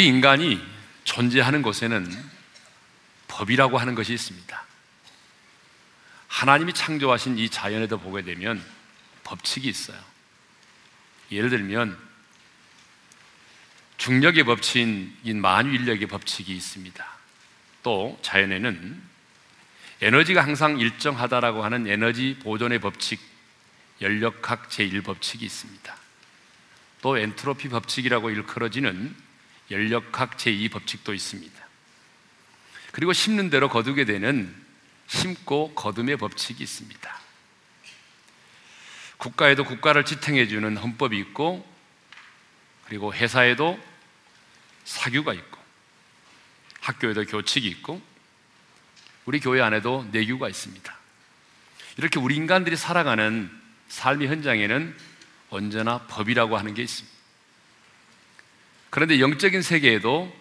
우리 인간이 존재하는 곳에는 법이라고 하는 것이 있습니다. 하나님이 창조하신 이 자연에도 보게 되면 법칙이 있어요. 예를 들면 중력의 법칙인 만유인력의 법칙이 있습니다. 또 자연에는 에너지가 항상 일정하다라고 하는 에너지 보존의 법칙, 연력학 제1법칙이 있습니다. 또 엔트로피 법칙이라고 일컬어지는 연력학 제2법칙도 있습니다. 그리고 심는 대로 거두게 되는 심고 거둠의 법칙이 있습니다. 국가에도 국가를 지탱해주는 헌법이 있고, 그리고 회사에도 사규가 있고, 학교에도 교칙이 있고, 우리 교회 안에도 내규가 있습니다. 이렇게 우리 인간들이 살아가는 삶의 현장에는 언제나 법이라고 하는 게 있습니다. 그런데 영적인 세계에도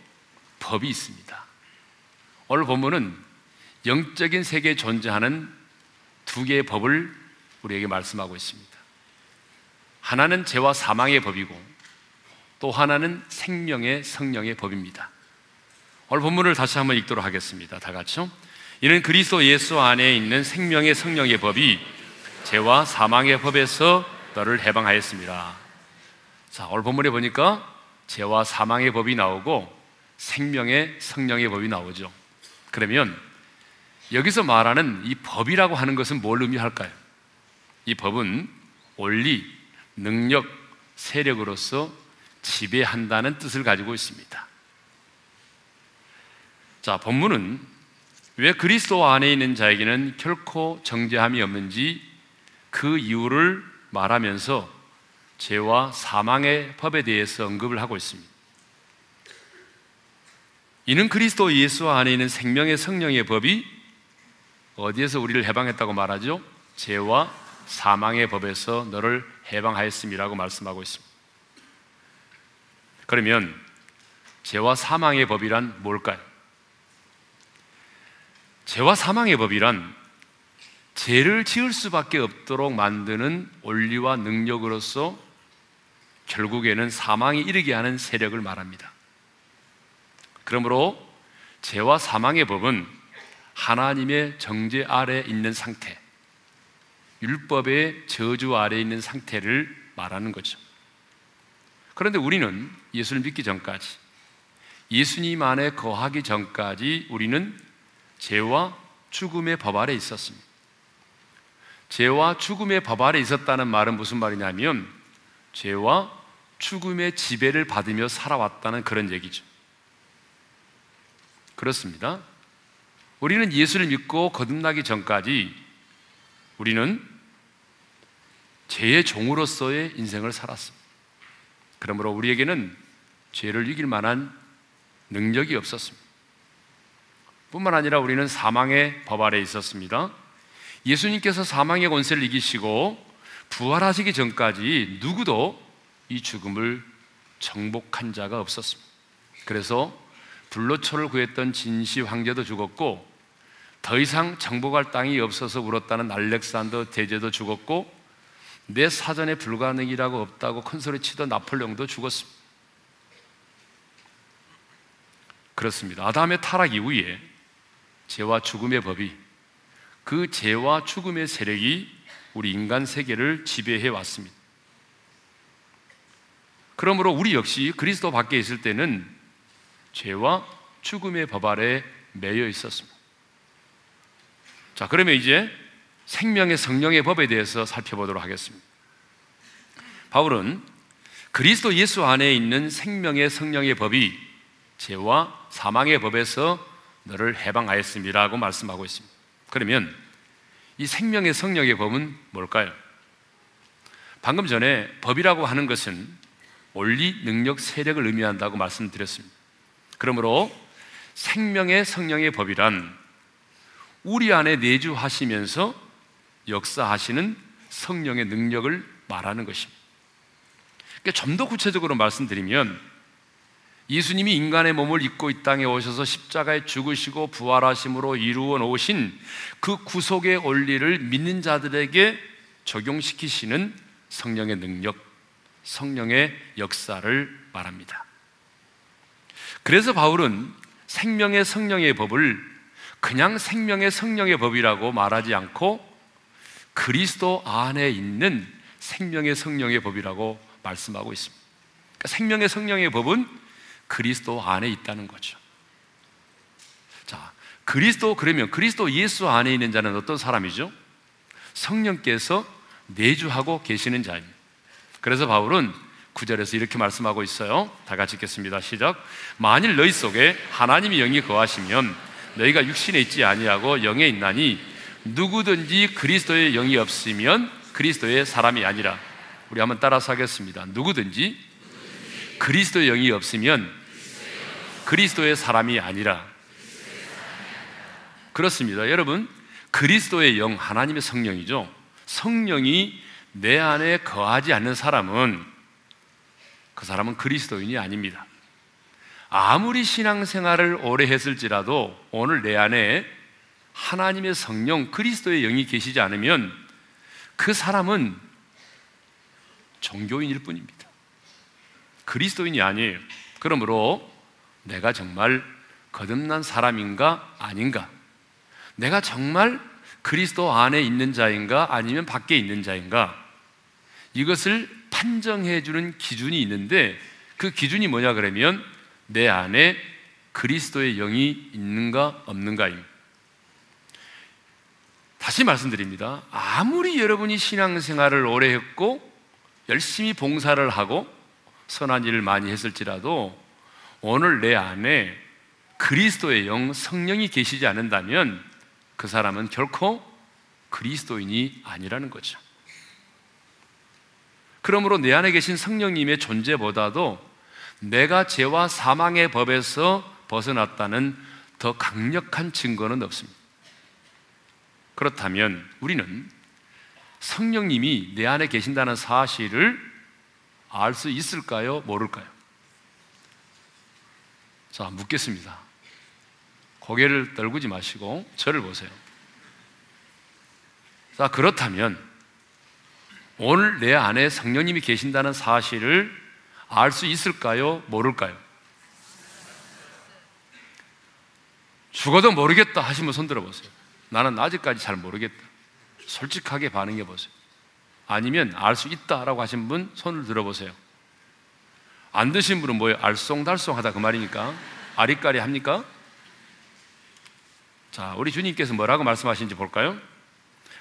법이 있습니다. 오늘 본문은 영적인 세계에 존재하는 두 개의 법을 우리에게 말씀하고 있습니다. 하나는 죄와 사망의 법이고 또 하나는 생명의 성령의 법입니다. 오늘 본문을 다시 한번 읽도록 하겠습니다. 다 같이요. 이는 그리스도 예수 안에 있는 생명의 성령의 법이 죄와 사망의 법에서 너를 해방하였습니다. 자, 오늘 본문에 보니까 죄와 사망의 법이 나오고 생명의 성령의 법이 나오죠. 그러면 여기서 말하는 이 법이라고 하는 것은 뭘 의미할까요? 이 법은 원리, 능력, 세력으로서 지배한다는 뜻을 가지고 있습니다. 자, 본문은 왜 그리스도 안에 있는 자에게는 결코 정죄함이 없는지 그 이유를 말하면서 죄와 사망의 법에 대해서 언급을 하고 있습니다. 이는 그리스도 예수 안에 있는 생명의 성령의 법이 어디에서 우리를 해방했다고 말하죠? 죄와 사망의 법에서 너를 해방하였음이라고 말씀하고 있습니다. 그러면 죄와 사망의 법이란 뭘까요? 죄와 사망의 법이란 죄를 지을 수밖에 없도록 만드는 원리와 능력으로서 결국에는 사망에 이르게 하는 세력을 말합니다. 그러므로 죄와 사망의 법은 하나님의 정죄 아래 있는 상태, 율법의 저주 아래 있는 상태를 말하는 거죠. 그런데 우리는 예수를 믿기 전까지, 예수님 안에 거하기 전까지 우리는 죄와 죽음의 법 아래 있었습니다. 죄와 죽음의 법 아래 있었다는 말은 무슨 말이냐면 죄와 죽음의 지배를 받으며 살아왔다는 그런 얘기죠. 그렇습니다. 우리는 예수를 믿고 거듭나기 전까지 우리는 죄의 종으로서의 인생을 살았습니다. 그러므로 우리에게는 죄를 이길 만한 능력이 없었습니다. 뿐만 아니라 우리는 사망의 법 아래 있었습니다. 예수님께서 사망의 권세를 이기시고 부활하시기 전까지 누구도 이 죽음을 정복한 자가 없었습니다. 그래서 불로초를 구했던 진시 황제도 죽었고 더 이상 정복할 땅이 없어서 울었다는 알렉산더 대제도 죽었고 내 사전에 불가능이라고 없다고 큰소리 치던 나폴레옹도 죽었습니다. 그렇습니다. 아담의 타락 이후에 죄와 죽음의 법이 그 죄와 죽음의 세력이 우리 인간 세계를 지배해 왔습니다. 그러므로 우리 역시 그리스도 밖에 있을 때는 죄와 죽음의 법 아래 매여 있었습니다. 자, 그러면 이제 생명의 성령의 법에 대해서 살펴보도록 하겠습니다. 바울은 그리스도 예수 안에 있는 생명의 성령의 법이 죄와 사망의 법에서 너를 해방하였습니다라고 말씀하고 있습니다. 그러면 이 생명의 성령의 법은 뭘까요? 방금 전에 법이라고 하는 것은 원리, 능력, 세력을 의미한다고 말씀드렸습니다. 그러므로 생명의 성령의 법이란 우리 안에 내주하시면서 역사하시는 성령의 능력을 말하는 것입니다. 그러니까 좀 더 구체적으로 말씀드리면 예수님이 인간의 몸을 입고 이 땅에 오셔서 십자가에 죽으시고 부활하심으로 이루어 놓으신 그 구속의 원리를 믿는 자들에게 적용시키시는 성령의 능력, 성령의 역사를 말합니다. 그래서 바울은 생명의 성령의 법을 그냥 생명의 성령의 법이라고 말하지 않고 그리스도 안에 있는 생명의 성령의 법이라고 말씀하고 있습니다. 그러니까 생명의 성령의 법은 그리스도 안에 있다는 거죠. 자, 그리스도 그러면 그리스도 예수 안에 있는 자는 어떤 사람이죠? 성령께서 내주하고 계시는 자입니다. 그래서 바울은 9절에서 이렇게 말씀하고 있어요. 다 같이 읽겠습니다. 시작. 만일 너희 속에 하나님이 영이 거하시면 너희가 육신에 있지 아니하고 영에 있나니 누구든지 그리스도의 영이 없으면 그리스도의 사람이 아니라 우리 한번 따라서 하겠습니다. 누구든지 그리스도의 영이 없으면 그리스도의 사람이 아니라 그렇습니다. 여러분, 그리스도의 영, 하나님의 성령이죠. 성령이 내 안에 거하지 않는 사람은 그 사람은 그리스도인이 아닙니다. 아무리 신앙생활을 오래 했을지라도 오늘 내 안에 하나님의 성령, 그리스도의 영이 계시지 않으면 그 사람은 종교인일 뿐입니다. 그리스도인이 아니에요. 그러므로 내가 정말 거듭난 사람인가 아닌가? 내가 정말 그리스도 안에 있는 자인가 아니면 밖에 있는 자인가? 이것을 판정해 주는 기준이 있는데 그 기준이 뭐냐 그러면 내 안에 그리스도의 영이 있는가 없는가입니다. 다시 말씀드립니다. 아무리 여러분이 신앙생활을 오래 했고 열심히 봉사를 하고 선한 일을 많이 했을지라도 오늘 내 안에 그리스도의 영 성령이 계시지 않는다면 그 사람은 결코 그리스도인이 아니라는 거죠. 그러므로 내 안에 계신 성령님의 존재보다도 내가 죄와 사망의 법에서 벗어났다는 더 강력한 증거는 없습니다. 그렇다면 우리는 성령님이 내 안에 계신다는 사실을 알 수 있을까요? 모를까요? 자, 묻겠습니다. 고개를 떨구지 마시고 저를 보세요. 자, 그렇다면 오늘 내 안에 성령님이 계신다는 사실을 알 수 있을까요? 모를까요? 죽어도 모르겠다 하시면 손 들어보세요. 나는 아직까지 잘 모르겠다. 솔직하게 반응해 보세요. 아니면 알 수 있다라고 하신 분 손을 들어보세요. 안 드신 분은 뭐예요? 알쏭달쏭하다 그 말이니까 아리까리 합니까? 자, 우리 주님께서 뭐라고 말씀하시는지 볼까요?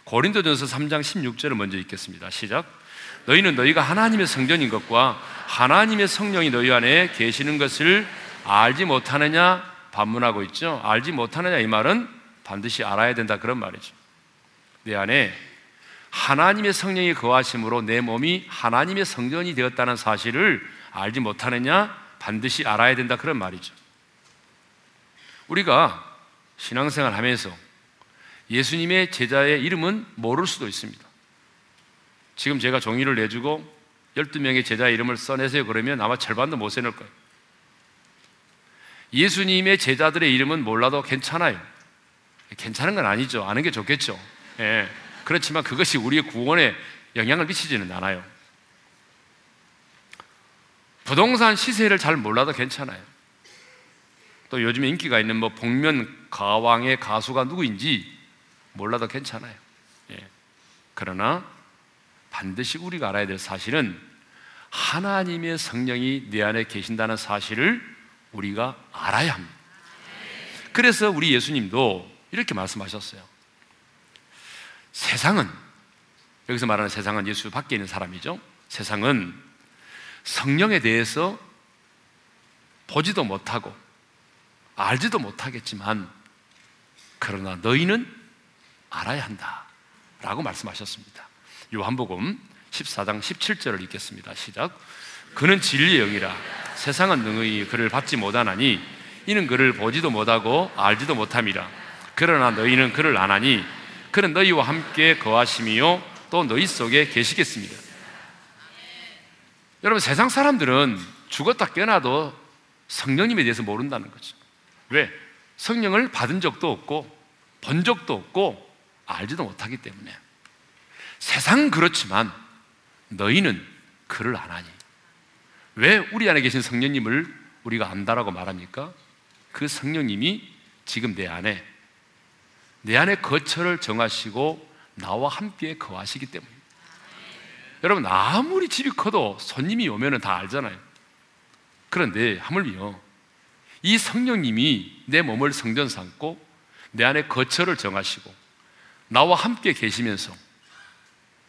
고린도전서 3장 16절을 먼저 읽겠습니다. 시작. 너희는 너희가 하나님의 성전인 것과 하나님의 성령이 너희 안에 계시는 것을 알지 못하느냐 반문하고 있죠. 알지 못하느냐 이 말은 반드시 알아야 된다 그런 말이죠. 내 안에 하나님의 성령이 거하심으로 내 몸이 하나님의 성전이 되었다는 사실을 알지 못하느냐 반드시 알아야 된다 그런 말이죠. 우리가 신앙생활 하면서 예수님의 제자의 이름은 모를 수도 있습니다. 지금 제가 종이를 내주고 12명의 제자의 이름을 써내세요 그러면 아마 절반도 못 써낼 거예요. 예수님의 제자들의 이름은 몰라도 괜찮아요. 괜찮은 건 아니죠. 아는 게 좋겠죠. 예. 그렇지만 그것이 우리의 구원에 영향을 미치지는 않아요. 부동산 시세를 잘 몰라도 괜찮아요. 또 요즘에 인기가 있는 뭐 복면 가왕의 가수가 누구인지 몰라도 괜찮아요. 예. 그러나 반드시 우리가 알아야 될 사실은 하나님의 성령이 내 안에 계신다는 사실을 우리가 알아야 합니다. 그래서 우리 예수님도 이렇게 말씀하셨어요. 세상은 여기서 말하는 세상은 예수 밖에 있는 사람이죠. 세상은 성령에 대해서 보지도 못하고 알지도 못하겠지만 그러나 너희는 알아야 한다. 라고 말씀하셨습니다. 요한복음 14장 17절을 읽겠습니다. 시작. 그는 진리의 영이라 세상은 능히 그를 받지 못하나니 이는 그를 보지도 못하고 알지도 못함이라. 그러나 너희는 그를 안하니 그는 너희와 함께 거하심이요 또 너희 속에 계시겠습니다. 여러분 세상 사람들은 죽었다 깨어나도 성령님에 대해서 모른다는 거죠. 왜? 성령을 받은 적도 없고 본 적도 없고 알지도 못하기 때문에 세상 그렇지만 너희는 그를 안 하니 왜 우리 안에 계신 성령님을 우리가 안다라고 말합니까? 그 성령님이 지금 내 안에 내 안에 거처를 정하시고 나와 함께 거하시기 때문입니다. 여러분 아무리 집이 커도 손님이 오면은 다 알잖아요. 그런데 하물며 이 성령님이 내 몸을 성전 삼고 내 안에 거처를 정하시고 나와 함께 계시면서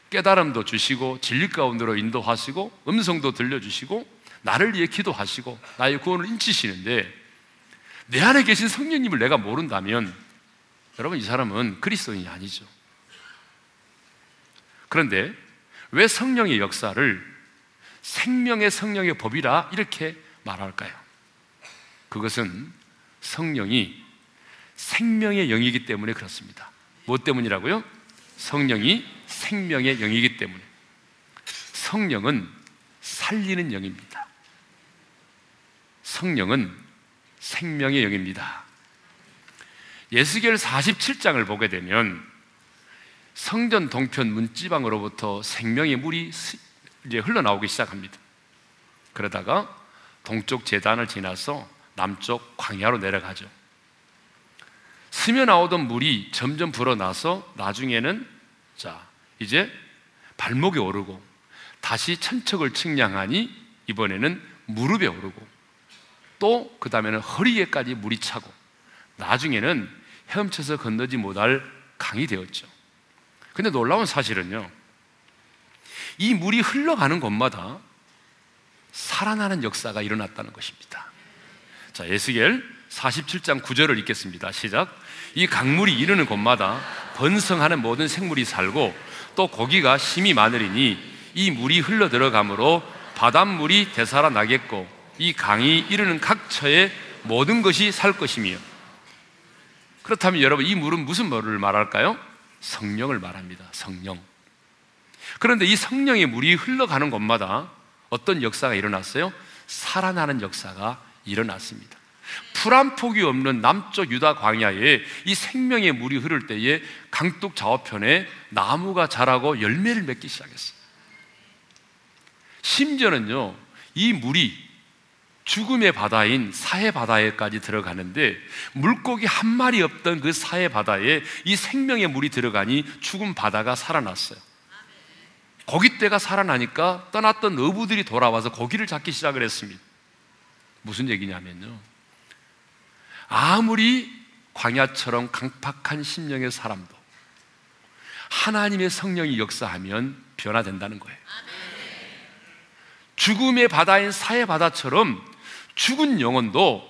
깨달음도 주시고 진리 가운데로 인도하시고 음성도 들려주시고 나를 위해 기도하시고 나의 구원을 인치시는데 내 안에 계신 성령님을 내가 모른다면 여러분 이 사람은 그리스도인이 아니죠. 그런데 왜 성령의 역사를 생명의 성령의 법이라 이렇게 말할까요? 그것은 성령이 생명의 영이기 때문에 그렇습니다. 뭐 때문이라고요? 성령이 생명의 영이기 때문에. 성령은 살리는 영입니다. 성령은 생명의 영입니다. 예수결 47장을 보게 되면 성전 동편 문지방으로부터 생명의 물이 이제 흘러나오기 시작합니다. 그러다가 동쪽 재단을 지나서 남쪽 광야로 내려가죠. 스며 나오던 물이 점점 불어나서 나중에는 자, 이제 발목에 오르고 다시 천척을 측량하니 이번에는 무릎에 오르고 또 그 다음에는 허리에까지 물이 차고 나중에는 헤엄쳐서 건너지 못할 강이 되었죠. 근데 놀라운 사실은요. 이 물이 흘러가는 곳마다 살아나는 역사가 일어났다는 것입니다. 자, 에스겔 47장 9절을 읽겠습니다. 시작. 이 강물이 이르는 곳마다 번성하는 모든 생물이 살고 또 고기가 심이 많으리니 이 물이 흘러 들어가므로 바닷물이 되살아나겠고 이 강이 이르는 각 처에 모든 것이 살 것이며 그렇다면 여러분 이 물은 무슨 물을 말할까요? 성령을 말합니다. 성령. 그런데 이 성령의 물이 흘러가는 곳마다 어떤 역사가 일어났어요? 살아나는 역사가 일어났습니다. 풀한 폭이 없는 남쪽 유다 광야에 이 생명의 물이 흐를 때에 강둑 좌우편에 나무가 자라고 열매를 맺기 시작했어요. 심지어는요, 이 물이 죽음의 바다인 사해 바다에까지 들어가는데 물고기 한 마리 없던 그 사해 바다에 이 생명의 물이 들어가니 죽은 바다가 살아났어요. 고기떼가 살아나니까 떠났던 어부들이 돌아와서 고기를 잡기 시작을 했습니다. 무슨 얘기냐면요. 아무리 광야처럼 강팍한 심령의 사람도 하나님의 성령이 역사하면 변화된다는 거예요. 죽음의 바다인 사해 바다처럼 죽은 영혼도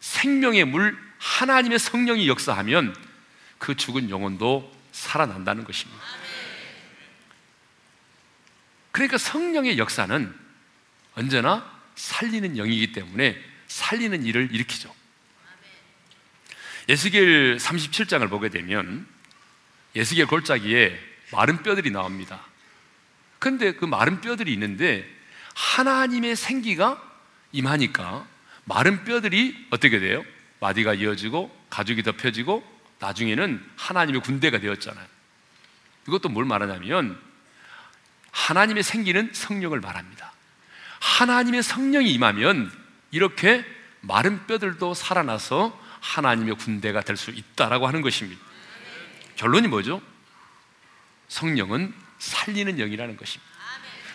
생명의 물 하나님의 성령이 역사하면 그 죽은 영혼도 살아난다는 것입니다. 그러니까 성령의 역사는 언제나 살리는 영이기 때문에 살리는 일을 일으키죠. 예수겔 37장을 보게 되면 예수겔 골짜기에 마른 뼈들이 나옵니다. 근데 그 마른 뼈들이 있는데 하나님의 생기가 임하니까 마른 뼈들이 어떻게 돼요? 마디가 이어지고 가죽이 덮여지고 나중에는 하나님의 군대가 되었잖아요. 이것도 뭘 말하냐면 하나님의 생기는 성령을 말합니다. 하나님의 성령이 임하면 이렇게 마른 뼈들도 살아나서 하나님의 군대가 될 수 있다라고 하는 것입니다. 결론이 뭐죠? 성령은 살리는 영이라는 것입니다.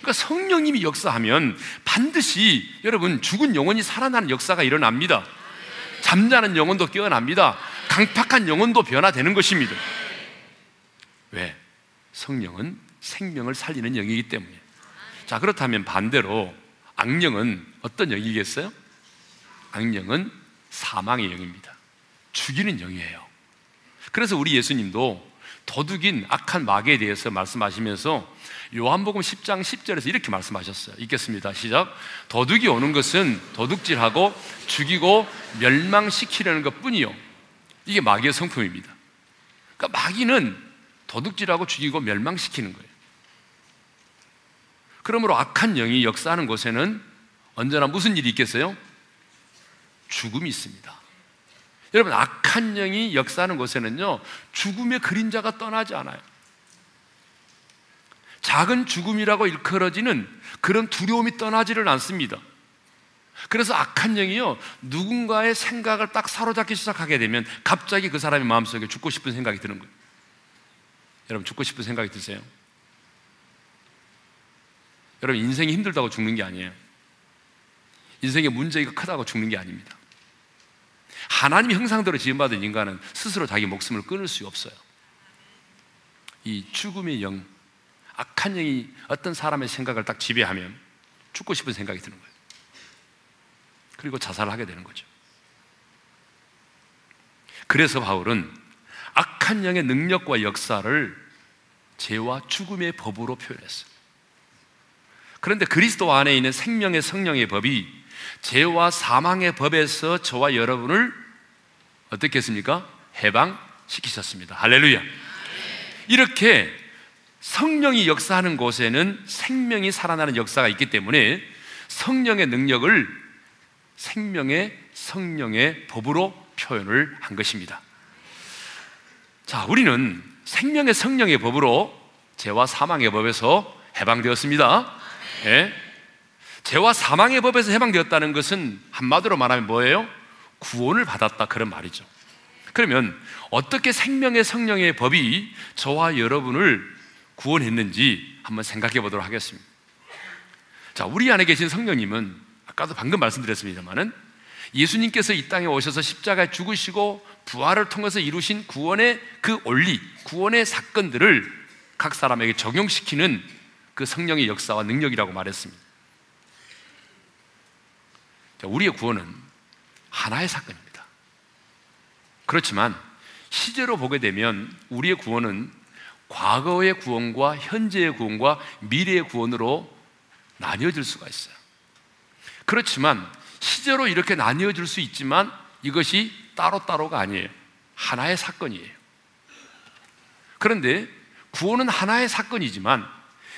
그러니까 성령님이 역사하면 반드시 여러분 죽은 영혼이 살아나는 역사가 일어납니다. 잠자는 영혼도 깨어납니다. 강팍한 영혼도 변화되는 것입니다. 왜? 성령은 생명을 살리는 영이기 때문에. 자, 그렇다면 반대로 악령은 어떤 영이겠어요? 악령은 사망의 영입니다. 죽이는 영이에요. 그래서 우리 예수님도 도둑인 악한 마귀에 대해서 말씀하시면서 요한복음 10장 10절에서 이렇게 말씀하셨어요. 읽겠습니다. 시작. 도둑이 오는 것은 도둑질하고 죽이고 멸망시키려는 것 뿐이요. 이게 마귀의 성품입니다. 그러니까 마귀는 도둑질하고 죽이고 멸망시키는 거예요. 그러므로 악한 영이 역사하는 곳에는 언제나 무슨 일이 있겠어요? 죽음이 있습니다. 여러분, 악한 영이 역사하는 곳에는요, 죽음의 그림자가 떠나지 않아요. 작은 죽음이라고 일컬어지는 그런 두려움이 떠나지를 않습니다. 그래서 악한 영이요, 누군가의 생각을 딱 사로잡기 시작하게 되면 갑자기 그 사람의 마음속에 죽고 싶은 생각이 드는 거예요. 여러분, 죽고 싶은 생각이 드세요? 여러분, 인생이 힘들다고 죽는 게 아니에요. 인생의 문제가 크다고 죽는 게 아닙니다. 하나님 형상대로 지음받은 인간은 스스로 자기 목숨을 끊을 수 없어요. 이 죽음의 영, 악한 영이 어떤 사람의 생각을 딱 지배하면 죽고 싶은 생각이 드는 거예요. 그리고 자살을 하게 되는 거죠. 그래서 바울은 악한 영의 능력과 역사를 죄와 죽음의 법으로 표현했어요. 그런데 그리스도 안에 있는 생명의 성령의 법이 죄와 사망의 법에서 저와 여러분을 어떻게 했습니까? 해방시키셨습니다. 할렐루야. 이렇게 성령이 역사하는 곳에는 생명이 살아나는 역사가 있기 때문에 성령의 능력을 생명의 성령의 법으로 표현을 한 것입니다. 자, 우리는 생명의 성령의 법으로 죄와 사망의 법에서 해방되었습니다. 예? 죄와 사망의 법에서 해방되었다는 것은 한마디로 말하면 뭐예요? 구원을 받았다 그런 말이죠. 그러면 어떻게 생명의 성령의 법이 저와 여러분을 구원했는지 한번 생각해 보도록 하겠습니다. 자, 우리 안에 계신 성령님은 아까도 방금 말씀드렸습니다만은 예수님께서 이 땅에 오셔서 십자가에 죽으시고 부활을 통해서 이루신 구원의 그 원리, 구원의 사건들을 각 사람에게 적용시키는 그 성령의 역사와 능력이라고 말했습니다. 우리의 구원은 하나의 사건입니다. 그렇지만 시제로 보게 되면 우리의 구원은 과거의 구원과 현재의 구원과 미래의 구원으로 나뉘어질 수가 있어요. 그렇지만 시제로 이렇게 나뉘어질 수 있지만 이것이 따로따로가 아니에요. 하나의 사건이에요. 그런데 구원은 하나의 사건이지만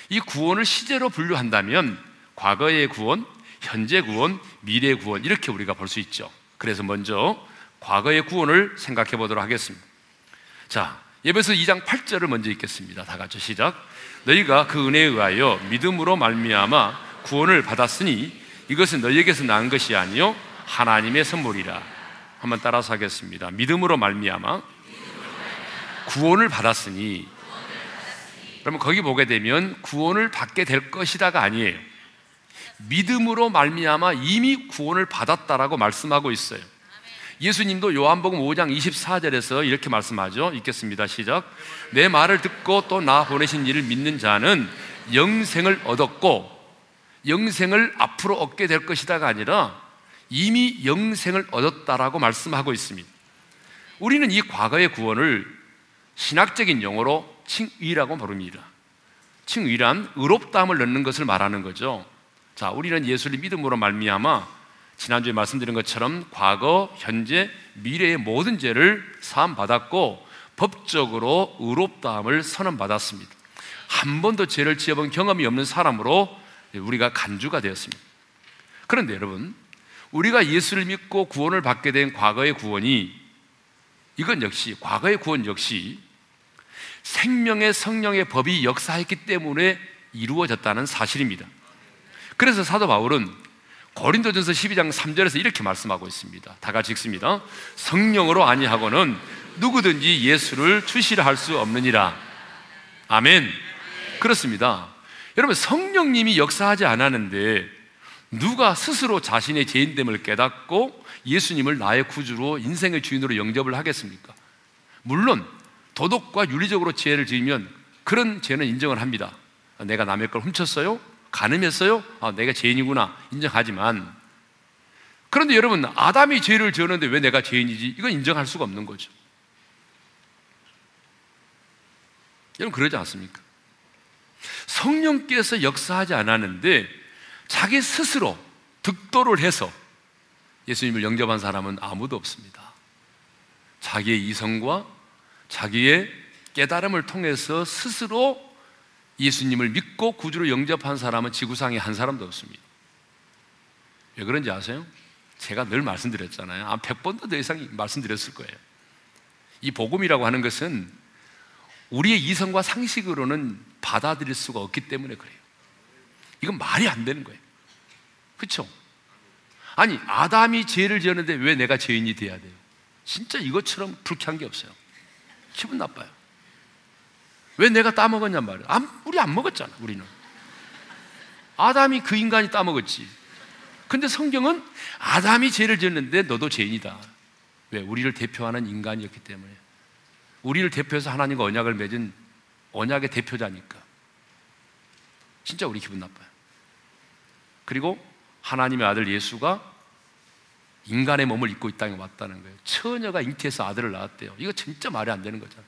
이 구원을 시제로 분류한다면 과거의 구원, 현재 구원, 미래 구원 이렇게 우리가 볼 수 있죠. 그래서 먼저 과거의 구원을 생각해 보도록 하겠습니다. 자, 예배서 2장 8절을 먼저 읽겠습니다. 다 같이 시작. 너희가 그 은혜에 의하여 믿음으로 말미암아 구원을 받았으니 이것은 너희에게서 난 것이 아니요 하나님의 선물이라. 한번 따라서 하겠습니다. 믿음으로 말미암아 구원을 받았으니 그러면 거기 보게 되면 구원을 받게 될 것이다가 아니에요. 믿음으로 말미암아 이미 구원을 받았다라고 말씀하고 있어요. 예수님도 요한복음 5장 24절에서 이렇게 말씀하죠. 읽겠습니다. 시작. 내 말을 듣고 또 나 보내신 이를 믿는 자는 영생을 얻었고 영생을 앞으로 얻게 될 것이다가 아니라 이미 영생을 얻었다라고 말씀하고 있습니다. 우리는 이 과거의 구원을 신학적인 용어로 칭의라고 부릅니다. 칭의란 의롭다함을 넣는 것을 말하는 거죠. 자, 우리는 예수를 믿음으로 말미암아 지난주에 말씀드린 것처럼 과거, 현재, 미래의 모든 죄를 사함 받았고 법적으로 의롭다함을 선언받았습니다. 한 번도 죄를 지어본 경험이 없는 사람으로 우리가 간주가 되었습니다. 그런데 여러분, 우리가 예수를 믿고 구원을 받게 된 과거의 구원이 이건 역시 과거의 구원 역시 생명의 성령의 법이 역사했기 때문에 이루어졌다는 사실입니다. 그래서 사도 바울은 고린도전서 12장 3절에서 이렇게 말씀하고 있습니다. 다 같이 읽습니다. 성령으로 아니하고는 누구든지 예수를 주시라 할수 없느니라. 아멘. 그렇습니다. 여러분 성령님이 역사하지 않았는데 누가 스스로 자신의 죄인됨을 깨닫고 예수님을 나의 구주로 인생의 주인으로 영접을 하겠습니까? 물론 도덕과 윤리적으로 죄를 지으면 그런 죄는 인정을 합니다. 내가 남의 걸 훔쳤어요? 가늠했어요? 아, 내가 죄인이구나. 인정하지만. 그런데 여러분, 아담이 죄를 지었는데 왜 내가 죄인이지? 이건 인정할 수가 없는 거죠. 여러분, 그러지 않습니까? 성령께서 역사하지 않았는데 자기 스스로 득도를 해서 예수님을 영접한 사람은 아무도 없습니다. 자기의 이성과 자기의 깨달음을 통해서 스스로 예수님을 믿고 구주로 영접한 사람은 지구상에 한 사람도 없습니다. 왜 그런지 아세요? 제가 늘 말씀드렸잖아요. 아, 100번도 더 이상 말씀드렸을 거예요. 이 복음이라고 하는 것은 우리의 이성과 상식으로는 받아들일 수가 없기 때문에 그래요. 이건 말이 안 되는 거예요. 그렇죠? 아니, 아담이 죄를 지었는데 왜 내가 죄인이 돼야 돼요? 진짜 이것처럼 불쾌한 게 없어요. 기분 나빠요. 왜 내가 따먹었냔 말이에요. 안, 우리 안 먹었잖아, 우리는. 아담이 그 인간이 따먹었지. 근데 성경은 아담이 죄를 지었는데 너도 죄인이다. 왜? 우리를 대표하는 인간이었기 때문에. 우리를 대표해서 하나님과 언약을 맺은 언약의 대표자니까. 진짜 우리 기분 나빠요. 그리고 하나님의 아들 예수가 인간의 몸을 입고 이 땅에 왔다는 거예요. 처녀가 잉태해서 아들을 낳았대요. 이거 진짜 말이 안 되는 거잖아요.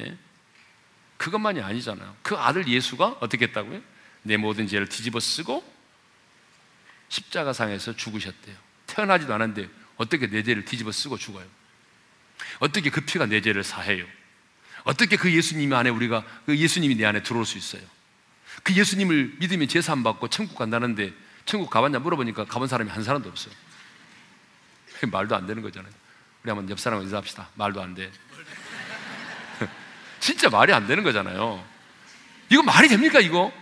예? 그것만이 아니잖아요. 그 아들 예수가 어떻게 했다고요? 내 모든 죄를 뒤집어 쓰고 십자가상에서 죽으셨대요. 태어나지도 않았는데 어떻게 내 죄를 뒤집어 쓰고 죽어요? 어떻게 그 피가 내 죄를 사해요? 어떻게 그 예수님 안에 우리가 그 예수님이 내 안에 들어올 수 있어요? 그 예수님을 믿으면 제산 받고 천국 간다는데 천국 가봤냐 물어보니까 가본 사람이 한 사람도 없어요. 말도 안 되는 거잖아요. 우리 한번 옆 사람 인사합시다. 말도 안 돼. 진짜 말이 안 되는 거잖아요. 이거 말이 됩니까, 이거?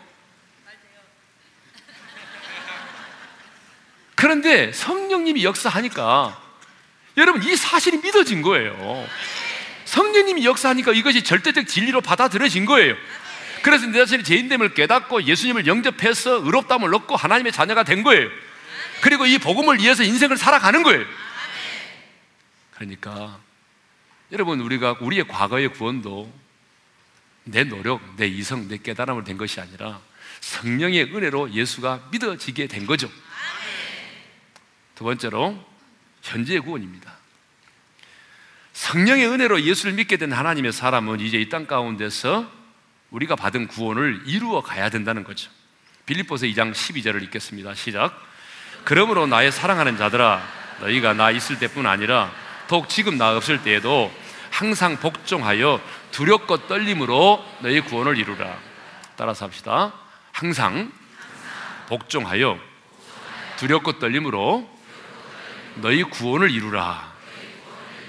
그런데 성령님이 역사하니까 여러분 이 사실이 믿어진 거예요. 성령님이 역사하니까 이것이 절대적 진리로 받아들여진 거예요. 그래서 내 자신이 죄인됨을 깨닫고 예수님을 영접해서 의롭다함을 얻고 하나님의 자녀가 된 거예요. 그리고 이 복음을 위해서 인생을 살아가는 거예요. 그러니까 여러분 우리가 우리의 과거의 구원도 내 노력, 내 이성, 내 깨달음을 된 것이 아니라 성령의 은혜로 예수가 믿어지게 된 거죠. 두 번째로 현재의 구원입니다. 성령의 은혜로 예수를 믿게 된 하나님의 사람은 이제 이 땅 가운데서 우리가 받은 구원을 이루어 가야 된다는 거죠. 빌립보서 2장 12절을 읽겠습니다. 시작. 그러므로 나의 사랑하는 자들아 너희가 나 있을 때뿐 아니라 더욱 지금 나 없을 때에도 항상 복종하여 두렵고 떨림으로 너희 구원을 이루라. 따라서 합시다. 항상 복종하여 두렵고 떨림으로 너희 구원을 이루라.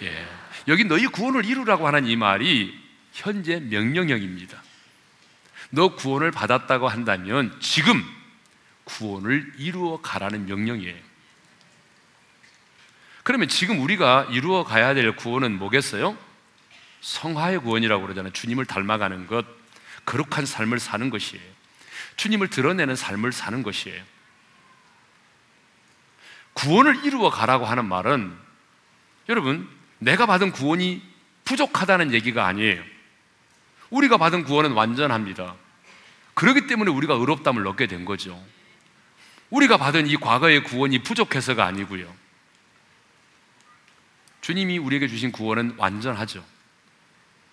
예. 여기 너희 구원을 이루라고 하는 이 말이 현재 명령형입니다. 너 구원을 받았다고 한다면 지금 구원을 이루어 가라는 명령이에요. 그러면 지금 우리가 이루어 가야 될 구원은 뭐겠어요? 성화의 구원이라고 그러잖아요. 주님을 닮아가는 것, 거룩한 삶을 사는 것이에요. 주님을 드러내는 삶을 사는 것이에요. 구원을 이루어 가라고 하는 말은 여러분, 내가 받은 구원이 부족하다는 얘기가 아니에요. 우리가 받은 구원은 완전합니다. 그렇기 때문에 우리가 의롭담을 얻게 된 거죠. 우리가 받은 이 과거의 구원이 부족해서가 아니고요. 주님이 우리에게 주신 구원은 완전하죠.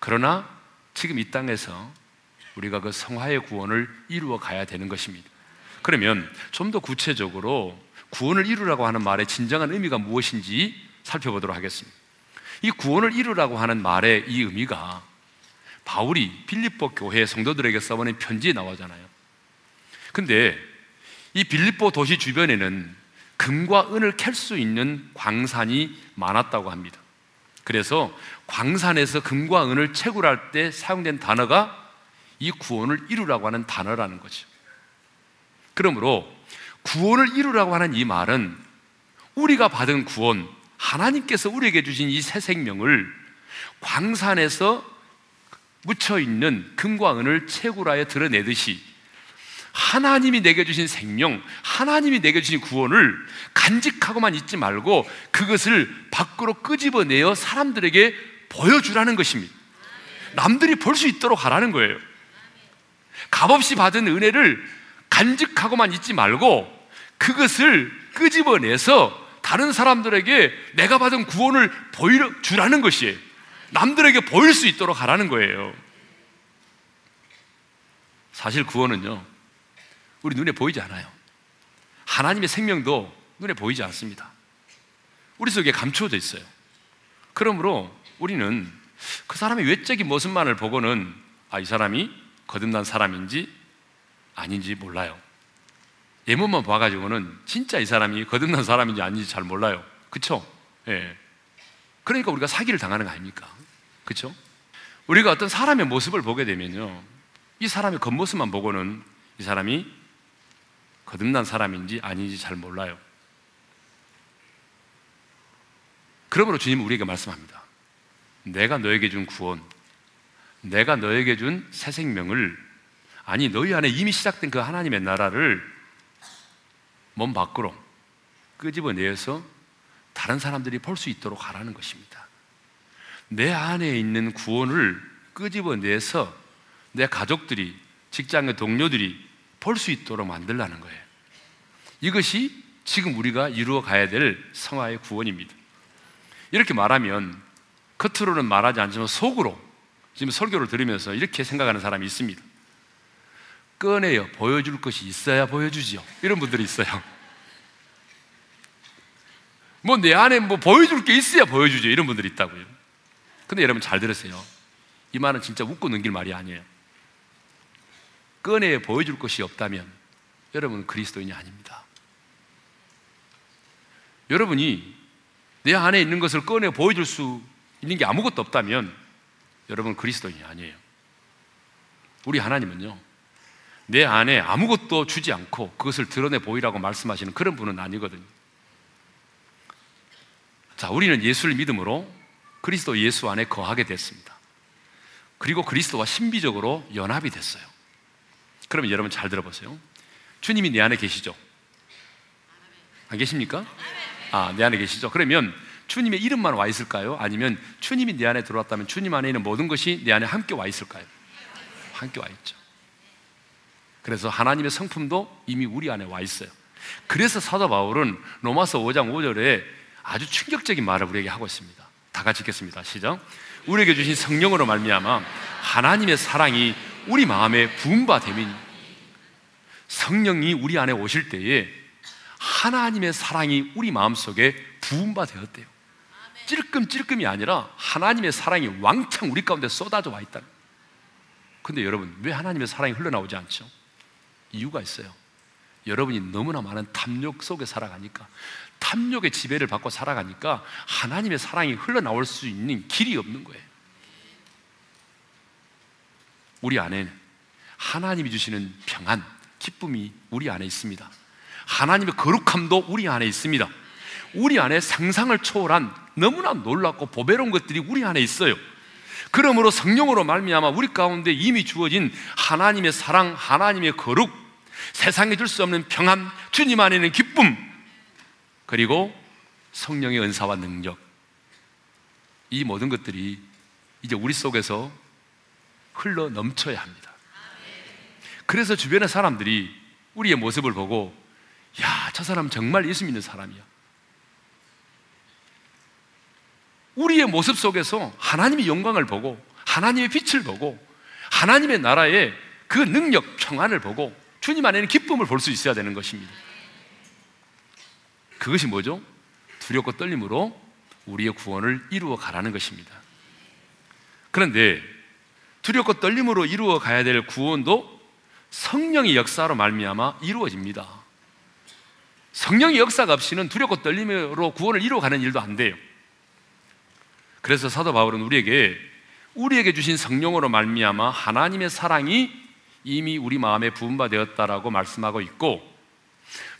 그러나 지금 이 땅에서 우리가 그 성화의 구원을 이루어 가야 되는 것입니다. 그러면 좀 더 구체적으로 구원을 이루라고 하는 말의 진정한 의미가 무엇인지 살펴보도록 하겠습니다. 이 구원을 이루라고 하는 말의 이 의미가 바울이 빌립보 교회 성도들에게 써보낸 편지에 나오잖아요. 근데 이 빌립보 도시 주변에는 금과 은을 캘 수 있는 광산이 많았다고 합니다. 그래서 광산에서 금과 은을 채굴할 때 사용된 단어가 이 구원을 이루라고 하는 단어라는 거죠. 그러므로 구원을 이루라고 하는 이 말은 우리가 받은 구원, 하나님께서 우리에게 주신 이 새 생명을 광산에서 묻혀 있는 금과 은을 채굴하여 드러내듯이 하나님이 내게 주신 생명, 하나님이 내게 주신 구원을 간직하고만 있지 말고 그것을 밖으로 끄집어내어 사람들에게 보여주라는 것입니다. 남들이 볼 수 있도록 하라는 거예요. 값없이 받은 은혜를 간직하고만 있지 말고 그것을 끄집어내서 다른 사람들에게 내가 받은 구원을 보여주라는 것이에요. 남들에게 보일 수 있도록 하라는 거예요. 사실 구원은요, 우리 눈에 보이지 않아요. 하나님의 생명도 눈에 보이지 않습니다. 우리 속에 감추어져 있어요. 그러므로 우리는 그 사람의 외적인 모습만을 보고는 아, 이 사람이 거듭난 사람인지 아닌지 몰라요. 예문만 봐가지고는 진짜 이 사람이 거듭난 사람인지 아닌지 잘 몰라요. 그쵸? 예. 그러니까 우리가 사기를 당하는 거 아닙니까? 그쵸? 우리가 어떤 사람의 모습을 보게 되면요. 이 사람의 겉모습만 보고는 이 사람이 거듭난 사람인지 아닌지 잘 몰라요. 그러므로 주님은 우리에게 말씀합니다. 내가 너에게 준 구원, 내가 너에게 준 새 생명을 아니 너희 안에 이미 시작된 그 하나님의 나라를 몸 밖으로 끄집어내서 다른 사람들이 볼 수 있도록 하라는 것입니다. 내 안에 있는 구원을 끄집어내서 내 가족들이 직장의 동료들이 볼 수 있도록 만들라는 거예요. 이것이 지금 우리가 이루어 가야 될 성화의 구원입니다. 이렇게 말하면 겉으로는 말하지 않지만 속으로 지금 설교를 들으면서 이렇게 생각하는 사람이 있습니다. 꺼내요. 보여줄 것이 있어야 보여주지요. 이런 분들이 있어요. 뭐 내 안에 뭐 보여줄 게 있어야 보여주죠. 이런 분들이 있다고요. 근데 여러분 잘 들으세요. 이 말은 진짜 웃고 넘길 말이 아니에요. 꺼내 보여줄 것이 없다면 여러분은 그리스도인이 아닙니다. 여러분이 내 안에 있는 것을 꺼내 보여줄 수 있는 게 아무것도 없다면 여러분 그리스도인이 아니에요. 우리 하나님은요, 내 안에 아무것도 주지 않고 그것을 드러내 보이라고 말씀하시는 그런 분은 아니거든요. 자, 우리는 예수를 믿음으로 그리스도 예수 안에 거하게 됐습니다. 그리고 그리스도와 신비적으로 연합이 됐어요. 그러면 여러분 잘 들어보세요. 주님이 내 안에 계시죠? 안 계십니까? 아, 내 안에 계시죠? 그러면 주님의 이름만 와 있을까요? 아니면 주님이 내 안에 들어왔다면 주님 안에 있는 모든 것이 내 안에 함께 와 있을까요? 함께 와 있죠. 그래서 하나님의 성품도 이미 우리 안에 와 있어요. 그래서 사도 바울은 로마서 5장 5절에 아주 충격적인 말을 우리에게 하고 있습니다. 다 같이 읽겠습니다. 시작. 우리에게 주신 성령으로 말미암아 하나님의 사랑이 우리 마음에 부음바 되민 성령이 우리 안에 오실 때에 하나님의 사랑이 우리 마음속에 부음바 되었대요. 찔끔찔끔이 아니라 하나님의 사랑이 왕창 우리 가운데 쏟아져 와 있다. 근데 여러분, 왜 하나님의 사랑이 흘러나오지 않죠? 이유가 있어요. 여러분이 너무나 많은 탐욕 속에 살아가니까, 탐욕의 지배를 받고 살아가니까 하나님의 사랑이 흘러나올 수 있는 길이 없는 거예요. 우리 안에 하나님이 주시는 평안, 기쁨이 우리 안에 있습니다. 하나님의 거룩함도 우리 안에 있습니다. 우리 안에 상상을 초월한 너무나 놀랍고 보배로운 것들이 우리 안에 있어요. 그러므로 성령으로 말미암아 우리 가운데 이미 주어진 하나님의 사랑, 하나님의 거룩, 세상에 줄 수 없는 평안, 주님 안에 있는 기쁨, 그리고 성령의 은사와 능력, 이 모든 것들이 이제 우리 속에서 흘러 넘쳐야 합니다. 그래서 주변의 사람들이 우리의 모습을 보고, 야, 저 사람 정말 예수 믿는 사람이야. 우리의 모습 속에서 하나님의 영광을 보고 하나님의 빛을 보고 하나님의 나라의 그 능력, 평안을 보고 주님 안에는 기쁨을 볼 수 있어야 되는 것입니다. 그것이 뭐죠? 두렵고 떨림으로 우리의 구원을 이루어 가라는 것입니다. 그런데 두렵고 떨림으로 이루어 가야 될 구원도 성령의 역사로 말미암아 이루어집니다. 성령의 역사가 없이는 두렵고 떨림으로 구원을 이루어 가는 일도 안 돼요. 그래서 사도 바울은 우리에게 우리에게 주신 성령으로 말미암아 하나님의 사랑이 이미 우리 마음에 부음받되었다라고 말씀하고 있고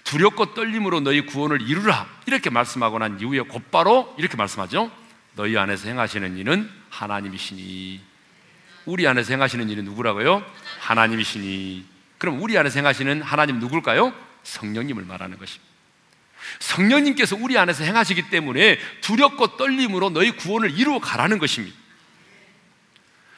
두렵고 떨림으로 너희 구원을 이루라 이렇게 말씀하고 난 이후에 곧바로 이렇게 말씀하죠. 너희 안에서 행하시는 이는 하나님이시니 우리 안에서 행하시는 일은 누구라고요? 하나님이시니 그럼 우리 안에서 행하시는 하나님 누굴까요? 성령님을 말하는 것입니다. 성령님께서 우리 안에서 행하시기 때문에 두렵고 떨림으로 너희 구원을 이루어 가라는 것입니다.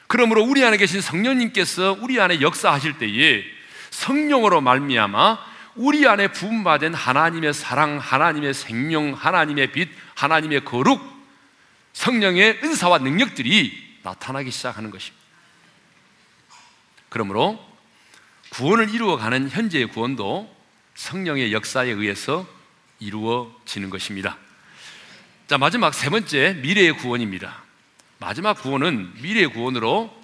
그러므로 우리 안에 계신 성령님께서 우리 안에 역사하실 때에 성령으로 말미암아 우리 안에 부음받은 하나님의 사랑, 하나님의 생명, 하나님의 빛, 하나님의 거룩, 성령의 은사와 능력들이 나타나기 시작하는 것입니다. 그러므로 구원을 이루어가는 현재의 구원도 성령의 역사에 의해서 이루어지는 것입니다. 자, 마지막 세 번째 미래의 구원입니다. 마지막 구원은 미래의 구원으로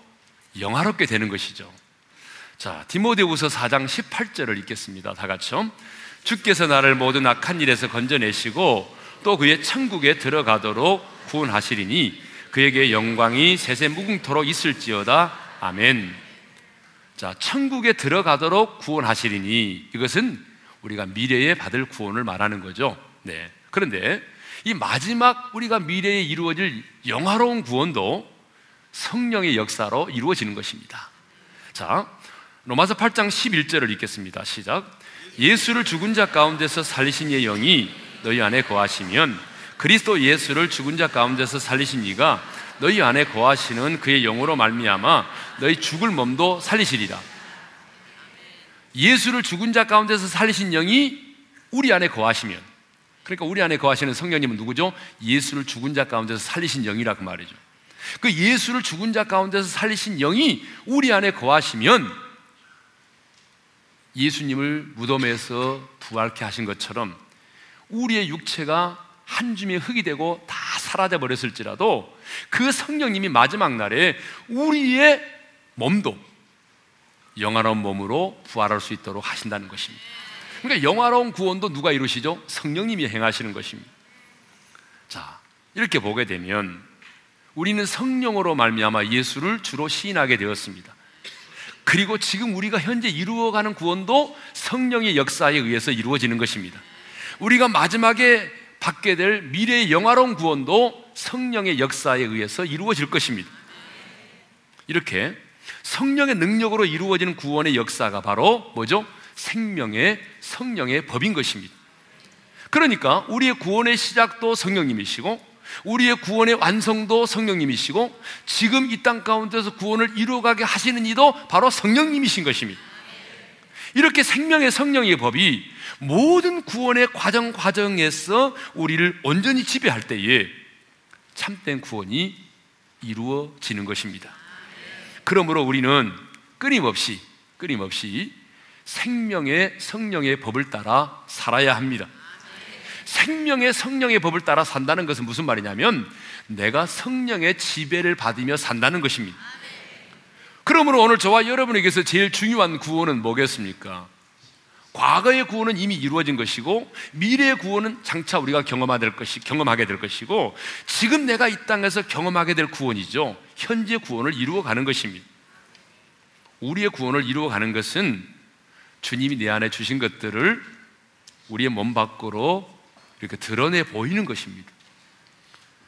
영화롭게 되는 것이죠. 자, 디모데후서 4장 18절을 읽겠습니다. 다 같이요. 주께서 나를 모든 악한 일에서 건져내시고 또 그의 천국에 들어가도록 구원하시리니 그에게 영광이 세세 무궁토록 있을지어다. 아멘. 자, 천국에 들어가도록 구원하시리니 이것은 우리가 미래에 받을 구원을 말하는 거죠. 네. 그런데 이 마지막 우리가 미래에 이루어질 영화로운 구원도 성령의 역사로 이루어지는 것입니다. 자, 로마서 8장 11절을 읽겠습니다. 시작. 예수를 죽은 자 가운데서 살리신 이의 영이 너희 안에 거하시면 그리스도 예수를 죽은 자 가운데서 살리신 이가 너희 안에 거하시는 그의 영으로 말미암아 너희 죽을 몸도 살리시리라. 예수를 죽은 자 가운데서 살리신 영이 우리 안에 거하시면 그러니까 우리 안에 거하시는 성령님은 누구죠? 예수를 죽은 자 가운데서 살리신 영이라 그 말이죠. 그 예수를 죽은 자 가운데서 살리신 영이 우리 안에 거하시면 예수님을 무덤에서 부활케 하신 것처럼 우리의 육체가 한 줌의 흙이 되고 다 사라져 버렸을지라도 그 성령님이 마지막 날에 우리의 몸도 영화로운 몸으로 부활할 수 있도록 하신다는 것입니다. 그러니까 영화로운 구원도 누가 이루시죠? 성령님이 행하시는 것입니다. 자, 이렇게 보게 되면 우리는 성령으로 말미암아 예수를 주로 시인하게 되었습니다. 그리고 지금 우리가 현재 이루어가는 구원도 성령의 역사에 의해서 이루어지는 것입니다. 우리가 마지막에 받게 될 미래의 영화로운 구원도 성령의 역사에 의해서 이루어질 것입니다. 이렇게 성령의 능력으로 이루어지는 구원의 역사가 바로 뭐죠? 생명의 성령의 법인 것입니다. 그러니까 우리의 구원의 시작도 성령님이시고 우리의 구원의 완성도 성령님이시고 지금 이 땅 가운데서 구원을 이루어가게 하시는 이도 바로 성령님이신 것입니다. 이렇게 생명의 성령의 법이 모든 구원의 과정 과정에서 우리를 온전히 지배할 때에 참된 구원이 이루어지는 것입니다. 그러므로 우리는 끊임없이 끊임없이 생명의 성령의 법을 따라 살아야 합니다. 생명의 성령의 법을 따라 산다는 것은 무슨 말이냐면 내가 성령의 지배를 받으며 산다는 것입니다. 그러므로 오늘 저와 여러분에게서 제일 중요한 구원은 뭐겠습니까? 과거의 구원은 이미 이루어진 것이고 미래의 구원은 장차 우리가 경험하게 될 것이 경험하게 될 것이고 지금 내가 이 땅에서 경험하게 될 구원이죠. 현재 구원을 이루어 가는 것입니다. 우리의 구원을 이루어 가는 것은 주님이 내 안에 주신 것들을 우리의 몸 밖으로 이렇게 드러내 보이는 것입니다.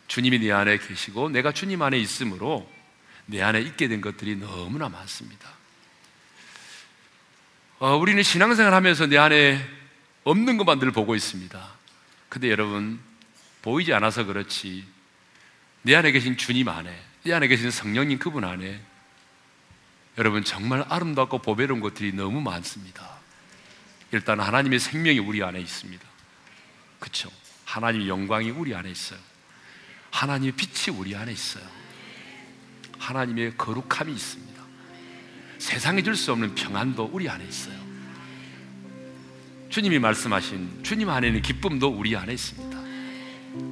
주님이 내 안에 계시고 내가 주님 안에 있으므로 내 안에 있게 된 것들이 너무나 많습니다. 어, 우리는 신앙생활 하면서 내 안에 없는 것만 늘 보고 있습니다. 근데 여러분, 보이지 않아서 그렇지. 내 안에 계신 주님 안에, 내 안에 계신 성령님 그분 안에 여러분 정말 아름답고 보배로운 것들이 너무 많습니다. 일단 하나님의 생명이 우리 안에 있습니다. 그렇죠? 하나님의 영광이 우리 안에 있어요. 하나님의 빛이 우리 안에 있어요. 하나님의 거룩함이 있습니다. 세상에 줄 수 없는 평안도 우리 안에 있어요. 주님이 말씀하신 주님 안에 는 기쁨도 우리 안에 있습니다.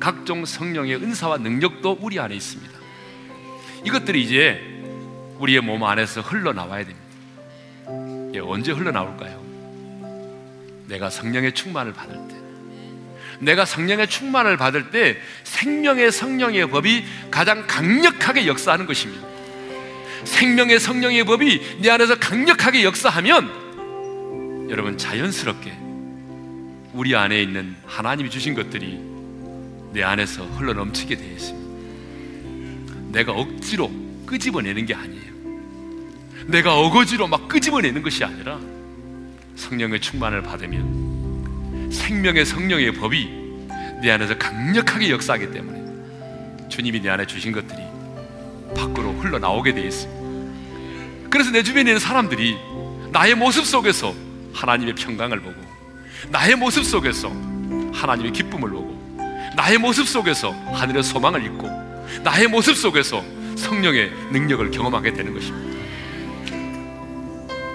각종 성령의 은사와 능력도 우리 안에 있습니다. 이것들이 이제 우리의 몸 안에서 흘러나와야 됩니다. 예, 언제 흘러나올까요? 내가 성령의 충만을 받을 때. 내가 성령의 충만을 받을 때 생명의 성령의 법이 가장 강력하게 역사하는 것입니다. 생명의 성령의 법이 내 안에서 강력하게 역사하면 여러분 자연스럽게 우리 안에 있는 하나님이 주신 것들이 내 안에서 흘러 넘치게 되어 있습니다. 내가 억지로 끄집어내는 게 아니에요. 내가 어거지로 막 끄집어내는 것이 아니라 성령의 충만을 받으면 생명의 성령의 법이 내 안에서 강력하게 역사하기 때문에 주님이 내 안에 주신 것들이 밖으로 흘러나오게 되어 있습니다. 그래서 내 주변에 있는 사람들이 나의 모습 속에서 하나님의 평강을 보고 나의 모습 속에서 하나님의 기쁨을 보고 나의 모습 속에서 하늘의 소망을 잊고 나의 모습 속에서 성령의 능력을 경험하게 되는 것입니다.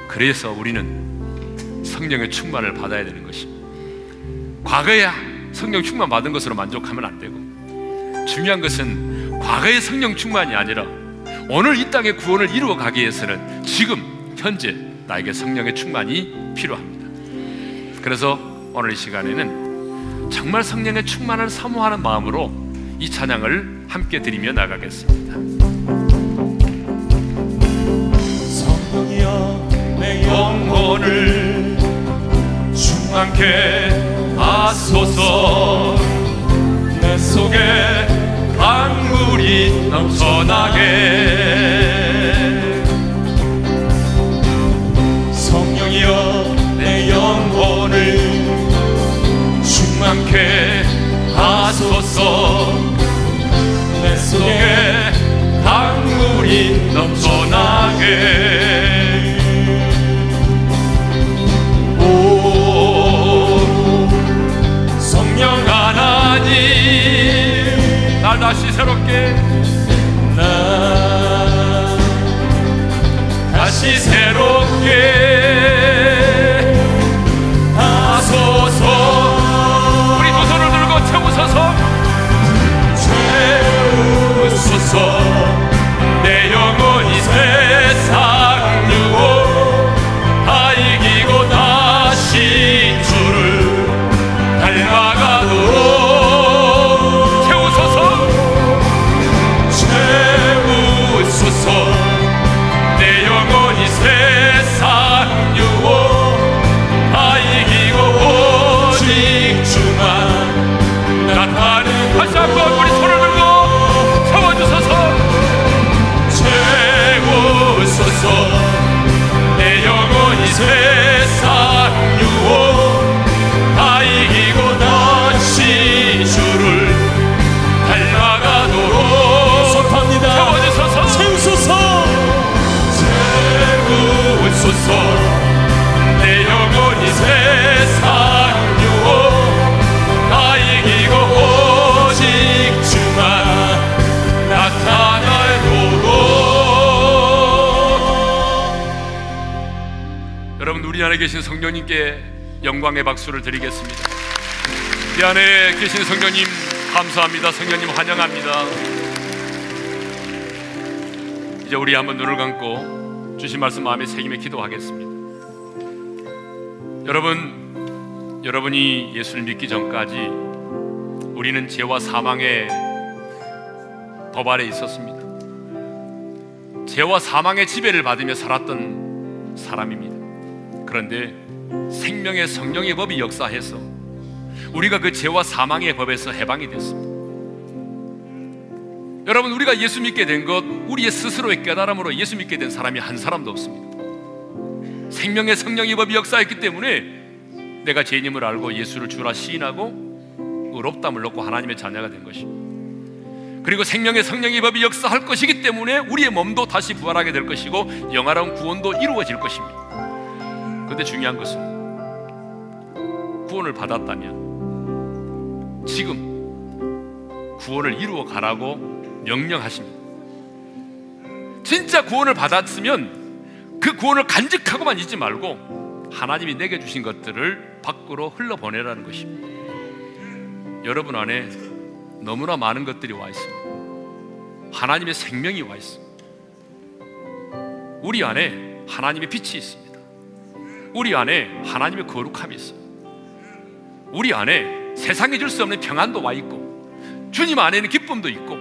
그래서 우리는 성령의 충만을 받아야 되는 것입니다. 과거에 성령 충만 받은 것으로 만족하면 안 되고 중요한 것은 과거의 성령 충만이 아니라 오늘 이 땅의 구원을 이루어 가기 위해서는 지금 현재 나에게 성령의 충만이 필요합니다. 그래서 오늘 이 시간에는 정말 성령의 충만을 사모하는 마음으로 이 찬양을 함께 드리며 나가겠습니다. 성령이여 내 영혼을 충만케 하소서 내 속에 강물이 넘쳐나게 안에 계신 성령님께 영광의 박수를 드리겠습니다. 이 안에 계신 성령님 감사합니다. 성령님 환영합니다. 이제 우리 한번 눈을 감고 주신 말씀 마음에 새김에 기도하겠습니다. 여러분, 여러분이 예수를 믿기 전까지 우리는 죄와 사망의 법 아래 있었습니다. 죄와 사망의 지배를 받으며 살았던 사람입니다. 그런데 생명의 성령의 법이 역사해서 우리가 그 죄와 사망의 법에서 해방이 됐습니다. 여러분 우리가 예수 믿게 된 것 우리의 스스로의 깨달음으로 예수 믿게 된 사람이 한 사람도 없습니다. 생명의 성령의 법이 역사했기 때문에 내가 죄인임을 알고 예수를 주라 시인하고 의롭담을 얻고 하나님의 자녀가 된 것입니다. 그리고 생명의 성령의 법이 역사할 것이기 때문에 우리의 몸도 다시 부활하게 될 것이고 영화로운 구원도 이루어질 것입니다. 그런데 중요한 것은 구원을 받았다면 지금 구원을 이루어 가라고 명령하십니다. 진짜 구원을 받았으면 그 구원을 간직하고만 있지 말고 하나님이 내게 주신 것들을 밖으로 흘러보내라는 것입니다. 여러분 안에 너무나 많은 것들이 와 있습니다. 하나님의 생명이 와 있습니다. 우리 안에 하나님의 빛이 있습니다. 우리 안에 하나님의 거룩함이 있어요. 우리 안에 세상이 줄 수 없는 평안도 와 있고 주님 안에는 기쁨도 있고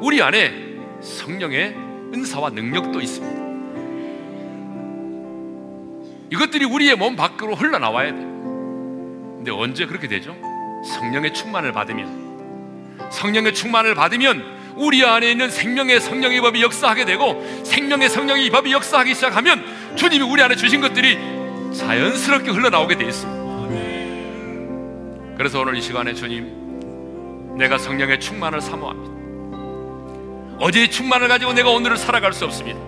우리 안에 성령의 은사와 능력도 있습니다. 이것들이 우리의 몸 밖으로 흘러나와야 돼요. 근데 언제 그렇게 되죠? 성령의 충만을 받으면 성령의 충만을 받으면 우리 안에 있는 생명의 성령의 법이 역사하게 되고 생명의 성령의 법이 역사하기 시작하면 주님이 우리 안에 주신 것들이 자연스럽게 흘러나오게 되어 있습니다. 그래서 오늘 이 시간에 주님, 내가 성령의 충만을 사모합니다. 어제의 충만을 가지고 내가 오늘을 살아갈 수 없습니다.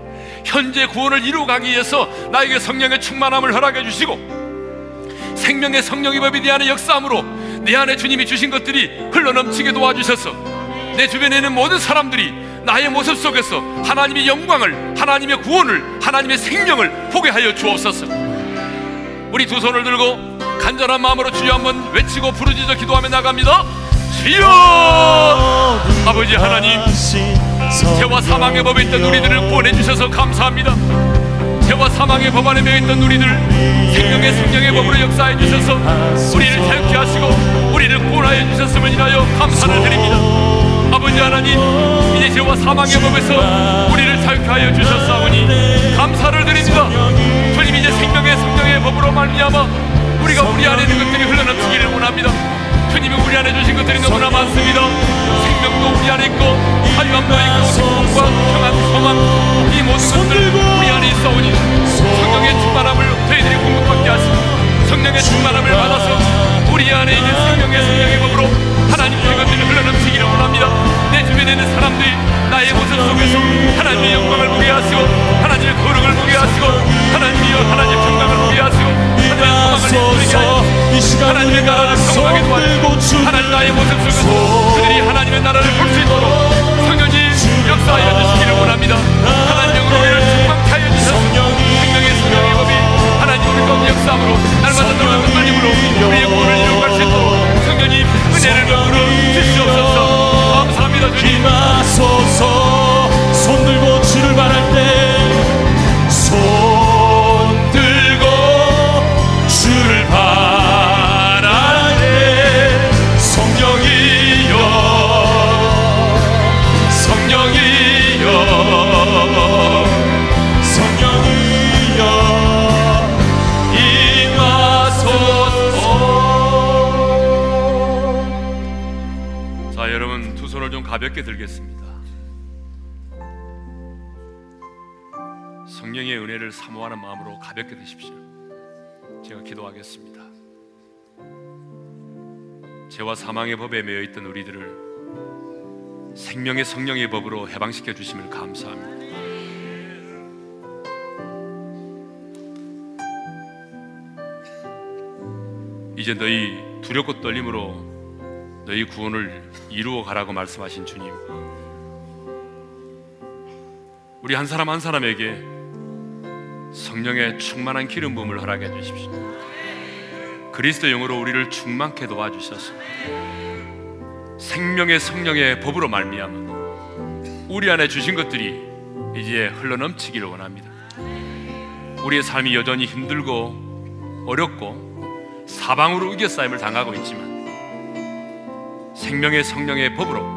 현재 구원을 이루어가기 위해서 나에게 성령의 충만함을 허락해 주시고 생명의 성령의 법이 내 안에 역사함으로 내 안에 주님이 주신 것들이 흘러넘치게 도와주셔서 내 주변에 있는 모든 사람들이 나의 모습 속에서 하나님의 영광을 하나님의 구원을 하나님의 생명을 보게 하여 주옵소서. 우리 두 손을 들고 간절한 마음으로 주여 한번 외치고 부르짖어 기도하며 나갑니다. 주여! 아버지 하나님 죄와 사망의 법에 있던 우리들을 구원해 주셔서 감사합니다. 죄와 사망의 법 안에 매여 있던 우리들 생명의 성령의 법으로 역사해 주셔서 우리를 자유케 하시고 우리를 구원하여 주셨음을 인하여 감사를 드립니다 아버지 하나님 이제 죄와 사망의 법에서 우리를 자유케 하여 주셨사오니 감사를 드립니다. 주님 이제 생명의 성령의 법으로 말미암아 우리가 우리 안에 있는 것들이 흘러넘치기를 원합니다. 주님이 우리 안에 주신 것들이 너무나 많습니다. 생명도 우리 안에 있고 한감도 있고 행복과 평안 소망 이 모든 것들 우리 안에 있어오니 성령의 충만함을 저희들이 공급받게 하시고 성령의 충만함을 받아서 우리 안에 있는 생명의 성령의 법으로 하나님의 것들이 흘러넘치기를 원합니다. 내 주변에 있는 사람들이 나의 모습 속에서 하나님의 영광을 보게 하시고 하나님의 거룩을 보게 하시고 하나님이여 하나님의 평강을 보게 하시고 하나님의 소망을 이루게 하시고 하나님의 나라를 성공하게 도와주시고 하나님 나의 모습 속에서 그들이 하나님의 나라를 볼 수 있도록 성령이 역사하여 주시기를 원합니다 하겠습니다 죄와 사망의 법에 매여 있던 우리들을 생명의 성령의 법으로 해방시켜 주심을 감사합니다 이제 너희 두렵고 떨림으로 너희 구원을 이루어 가라고 말씀하신 주님. 우리 한 사람 한 사람에게 성령의 충만한 기름 부음을 허락해 주십시오. 그리스도 영으로 우리를 충만케 도와주셔서 생명의 성령의 법으로 말미암아 우리 안에 주신 것들이 이제 흘러넘치기를 원합니다. 우리의 삶이 여전히 힘들고 어렵고 사방으로 우겨싸임을 당하고 있지만 생명의 성령의 법으로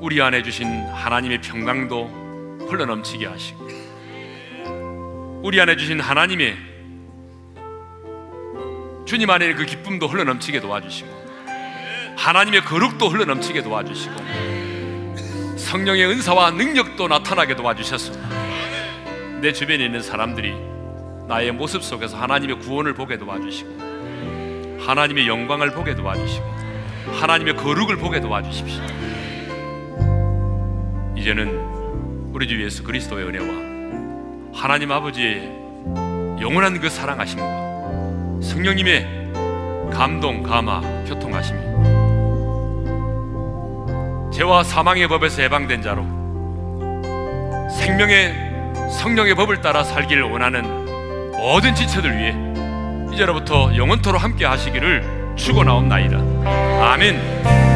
우리 안에 주신 하나님의 평강도 흘러넘치게 하시고 우리 안에 주신 하나님의 주님 안에 그 기쁨도 흘러넘치게 도와주시고 하나님의 거룩도 흘러넘치게 도와주시고 성령의 은사와 능력도 나타나게 도와주셔서 내 주변에 있는 사람들이 나의 모습 속에서 하나님의 구원을 보게 도와주시고 하나님의 영광을 보게 도와주시고 하나님의 거룩을 보게 도와주십시오. 이제는 우리 주 예수 그리스도의 은혜와 하나님 아버지의 영원한 그 사랑하심과 성령님의 감동, 감화, 교통하심이 죄와 사망의 법에서 해방된 자로 생명의 성령의 법을 따라 살기를 원하는 모든 지체들 위해 이제로부터 영원토로 함께 하시기를 축원하옵나이다. 아멘.